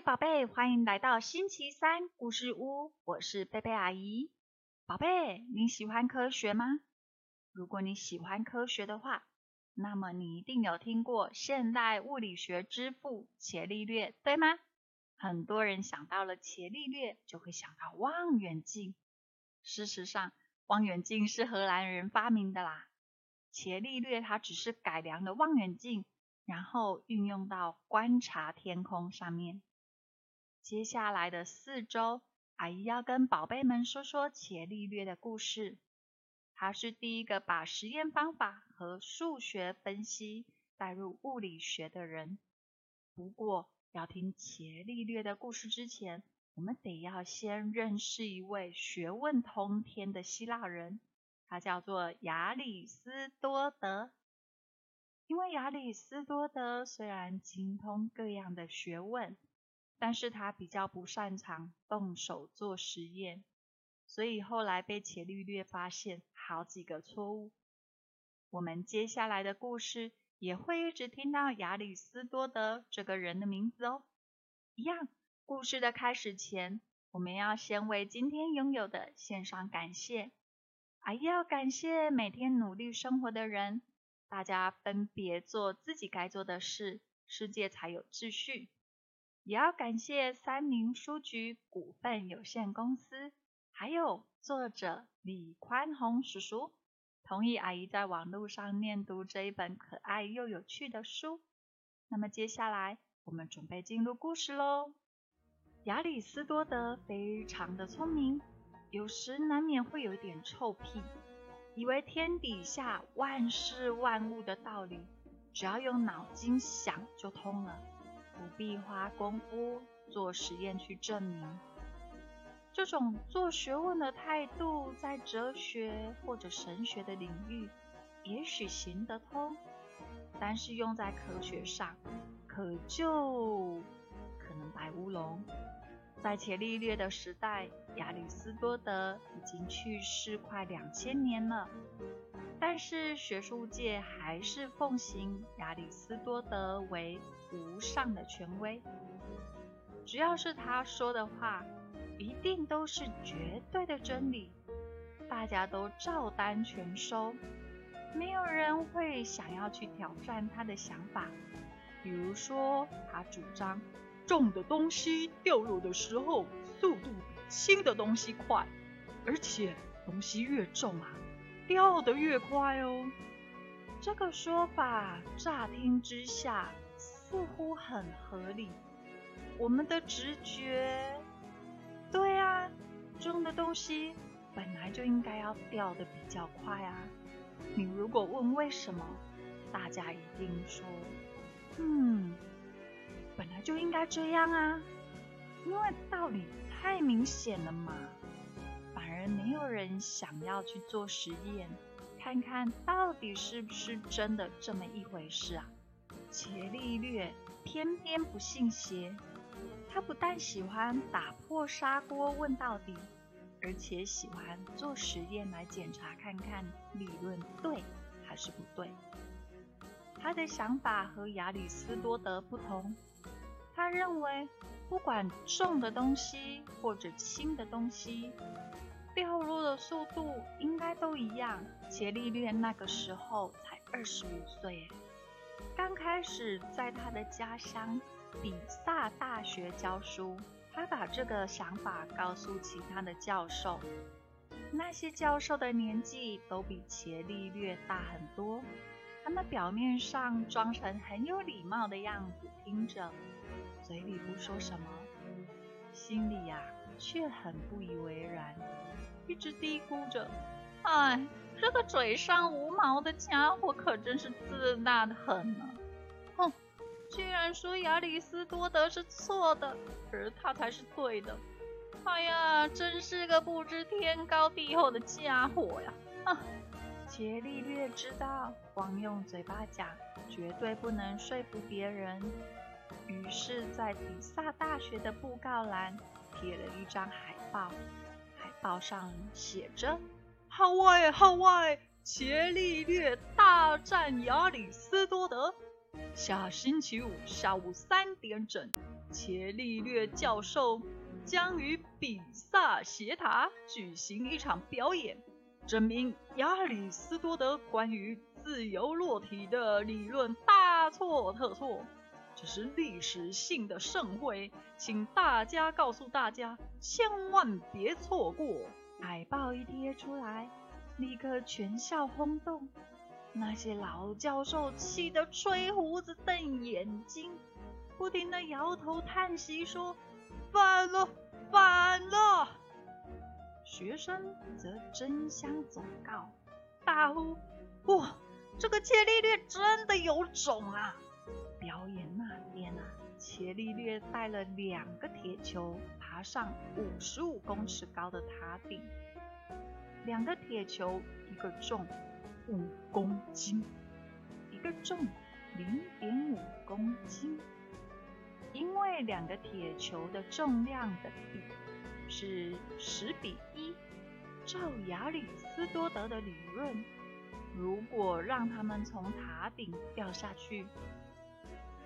宝贝欢迎来到星期三故事屋，我是贝贝阿姨。宝贝，你喜欢科学吗？如果你喜欢科学的话，那么你一定有听过现代物理学之父伽利略，对吗？很多人想到了伽利略，就会想到望远镜。事实上，望远镜是荷兰人发明的啦。伽利略他只是改良了望远镜，然后运用到观察天空上面。接下来的四周，阿姨要跟宝贝们说说伽利略的故事。他是第一个把实验方法和数学分析带入物理学的人。不过，要听伽利略的故事之前，我们得要先认识一位学问通天的希腊人，他叫做亚里斯多德。因为亚里斯多德虽然精通各样的学问，但是他比较不擅长动手做实验，所以后来被伽利略发现好几个错误。我们接下来的故事也会一直听到亚里斯多德这个人的名字哦。一样，故事的开始前，我们要先为今天拥有的献上感谢。还要感谢每天努力生活的人，大家分别做自己该做的事，世界才有秩序。也要感谢三明书局股份有限公司，还有作者李宽宏叔叔，同意阿姨在网络上念读这一本可爱又有趣的书。那么接下来我们准备进入故事喽。亚里斯多德非常的聪明，有时难免会有一点臭屁，以为天底下万事万物的道理，只要用脑筋想就通了。不必花功夫做实验去证明，这种做学问的态度，在哲学或者神学的领域也许行得通，但是用在科学上，可就可能白乌龙。在伽利略的时代，亚里斯多德已经去世快两千年了。但是学术界还是奉行亚里斯多德为无上的权威，只要是他说的话，一定都是绝对的真理，大家都照单全收，没有人会想要去挑战他的想法。比如说，他主张重的东西掉落的时候，速度比轻的东西快，而且东西越重啊。掉得越快哦，这个说法乍听之下似乎很合理。我们的直觉，对啊，重的东西本来就应该要掉的比较快啊。你如果问为什么，大家一定说，嗯，本来就应该这样啊，因为道理太明显了嘛。没有人想要去做实验，看看到底是不是真的这么一回事啊？伽利略偏偏不信邪，他不但喜欢打破砂锅问到底，而且喜欢做实验来检查看看理论对还是不对。他的想法和亚里斯多德不同，他认为不管重的东西或者轻的东西。掉落的速度应该都一样。伽利略那个时候才二十五岁，刚开始在他的家乡比萨大学教书。他把这个想法告诉其他的教授，那些教授的年纪都比伽利略大很多。他们表面上装成很有礼貌的样子听着，嘴里不说什么，心里呀却很不以为然。一直嘀咕着：“哎，这个嘴上无毛的家伙可真是自大的很呢！哼，居然说亚里斯多德是错的，而他才是对的。哎呀，真是个不知天高地厚的家伙呀！”啊，伽利略知道光用嘴巴讲绝对不能说服别人，于是，在比萨大学的布告栏贴了一张海报。海报上写着：“号外号外！伽利略大战亚里斯多德，下星期五下午三点整，伽利略教授将于比萨斜塔举行一场表演，证明亚里士多德关于自由落体的理论大错特错。这是历史性的盛会，请大家告诉大家，千万别错过。海报一贴出来，立刻全校轰动。那些老教授气得吹胡子瞪眼睛，不停的摇头叹息说：“反了，反了！”学生则争相走告，大呼：“哇，这个伽利略真的有种啊！”伽利略带了两个铁球爬上五十五公尺高的塔顶。两个铁球，一个重五公斤，一个重零点五公斤。因为两个铁球的重量的比是十比一，照亚里斯多德的理论，如果让他们从塔顶掉下去。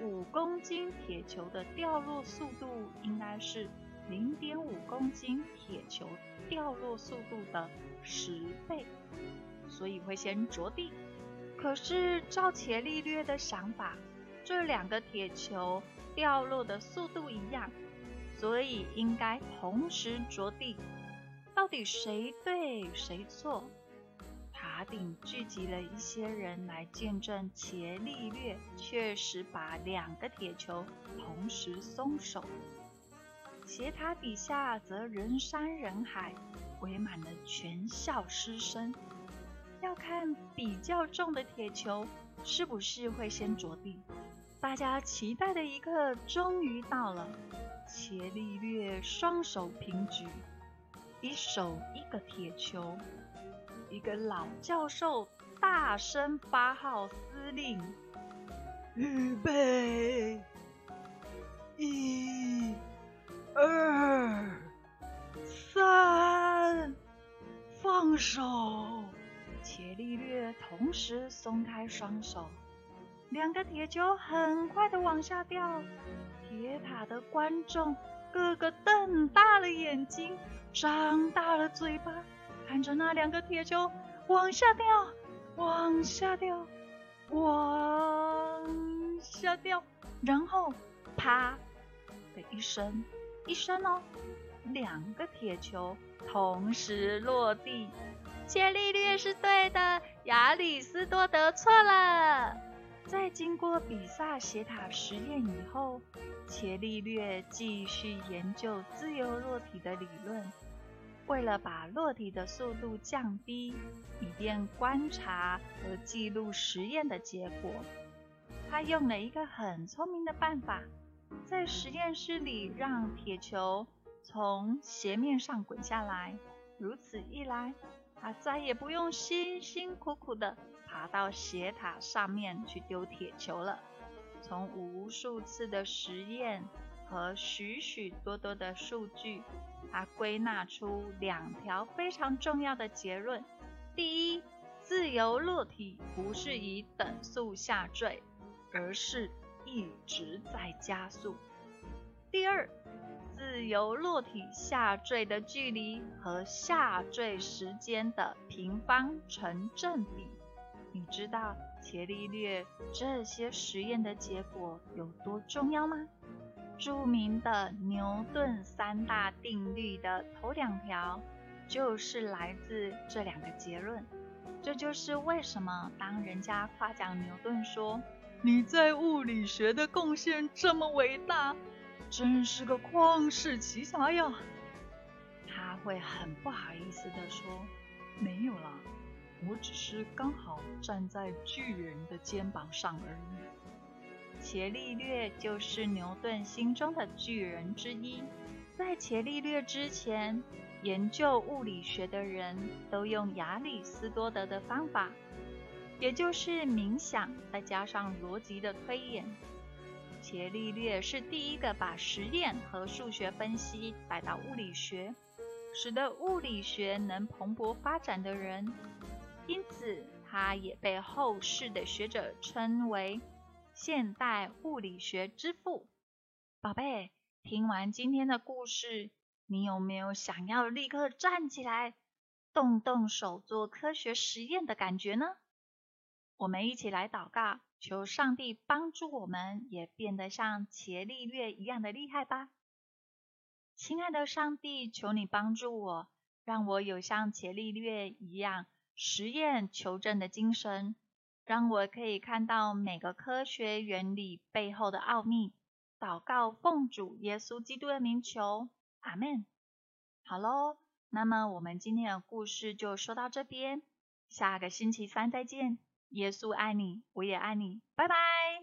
五公斤铁球的掉落速度应该是零点五公斤铁球掉落速度的十倍，所以会先着地。可是照伽利略的想法，这两个铁球掉落的速度一样，所以应该同时着地。到底谁对谁错？塔顶聚集了一些人来见证伽利略确实把两个铁球同时松手。斜塔底下则人山人海，围满了全校师生，要看比较重的铁球是不是会先着地。大家期待的一刻终于到了，伽利略双手平举，一手一个铁球。一个老教授大声发号司令：“预备，一、二、三，放手！”伽利略同时松开双手，两个铁球很快的往下掉。铁塔的观众个个瞪大了眼睛，张大了嘴巴。看着那两个铁球往下掉，往下掉，往下掉，然后啪的一声，一声哦，两个铁球同时落地。伽利略是对的，亚里斯多德错了。在经过比萨斜塔实验以后，伽利略继续研究自由落体的理论。为了把落体的速度降低，以便观察和记录实验的结果，他用了一个很聪明的办法，在实验室里让铁球从斜面上滚下来。如此一来，他再也不用辛辛苦苦地爬到斜塔上面去丢铁球了。从无数次的实验和许许多多的数据。他归纳出两条非常重要的结论：第一，自由落体不是以等速下坠，而是一直在加速；第二，自由落体下坠的距离和下坠时间的平方成正比。你知道伽利略这些实验的结果有多重要吗？著名的牛顿三大定律的头两条，就是来自这两个结论。这就是为什么当人家夸奖牛顿说你在物理学的贡献这么伟大，真是个旷世奇才呀，他会很不好意思的说，没有啦，我只是刚好站在巨人的肩膀上而已。伽利略就是牛顿心中的巨人之一。在伽利略之前，研究物理学的人都用亚里斯多德的方法，也就是冥想再加上逻辑的推演。伽利略是第一个把实验和数学分析带到物理学，使得物理学能蓬勃发展的人。因此，他也被后世的学者称为。现代物理学之父。宝贝，听完今天的故事，你有没有想要立刻站起来，动动手做科学实验的感觉呢？我们一起来祷告，求上帝帮助我们，也变得像伽利略一样的厉害吧。亲爱的上帝，求你帮助我，让我有像伽利略一样实验求证的精神，让我可以看到每个科学原理背后的奥秘。祷告奉主耶稣基督的名求，阿门。好喽，那么我们今天的故事就说到这边，下个星期三再见。耶稣爱你，我也爱你，拜拜。